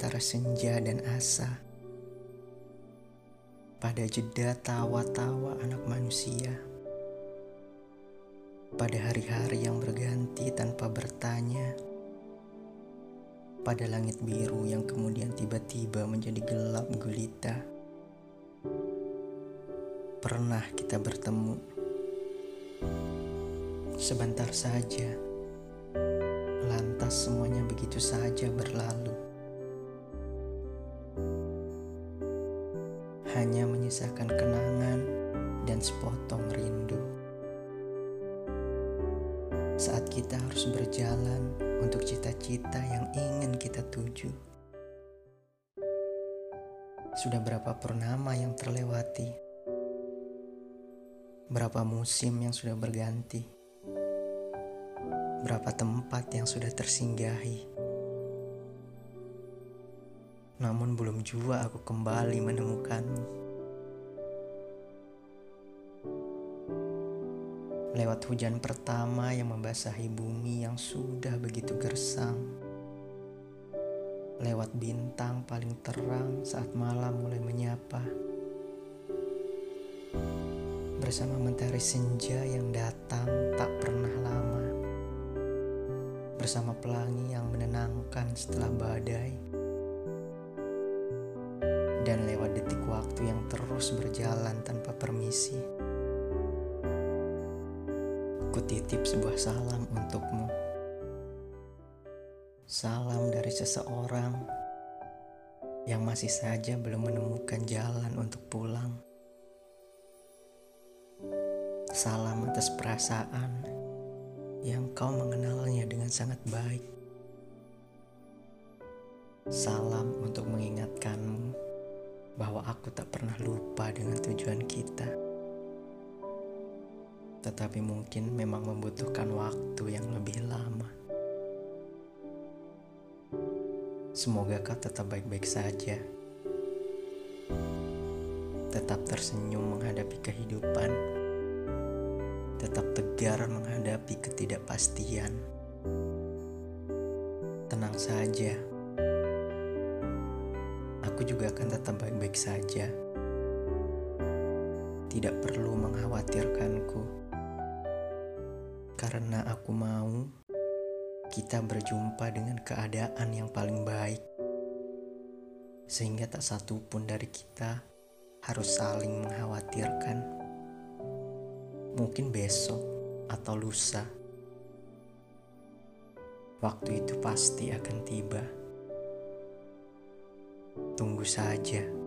antara senja dan asa. Pada jeda tawa-tawa anak manusia. Pada hari-hari yang berganti tanpa bertanya. Pada langit biru yang kemudian tiba-tiba menjadi gelap gulita. Pernah kita bertemu. Sebentar saja semuanya begitu saja berlalu. Hanya menyisakan kenangan dan sepotong rindu. Saat kita harus berjalan untuk cita-cita yang ingin kita tuju. Sudah berapa purnama yang terlewati? Berapa musim yang sudah berganti? Berapa tempat yang sudah tersinggahi. Namun belum juga aku kembali menemukanmu. Lewat hujan pertama yang membasahi bumi yang sudah begitu gersang. Lewat bintang paling terang saat malam mulai menyapa. Bersama mentari senja yang datang pelangi yang menenangkan setelah badai, dan lewat detik waktu yang terus berjalan tanpa permisi. Kutitip sebuah salam untukmu. Salam dari seseorang yang masih saja belum menemukan jalan untuk pulang. Salam atas perasaan yang kau mengenalnya dengan sangat baik. Salam untuk mengingatkanmu bahwa aku tak pernah lupa dengan tujuan kita. Tetapi mungkin memang membutuhkan waktu yang lebih lama. Semoga kau tetap baik-baik saja. Tetap tersenyum menghadapi kehidupan tetap tegar menghadapi ketidakpastian. Tenang saja, aku juga akan tetap baik-baik saja. Tidak perlu mengkhawatirkanku, karena aku mau kita berjumpa dengan keadaan yang paling baik, sehingga tak satu pun dari kita harus saling mengkhawatirkan mungkin besok atau lusa. Waktu itu pasti akan tiba. Tunggu saja.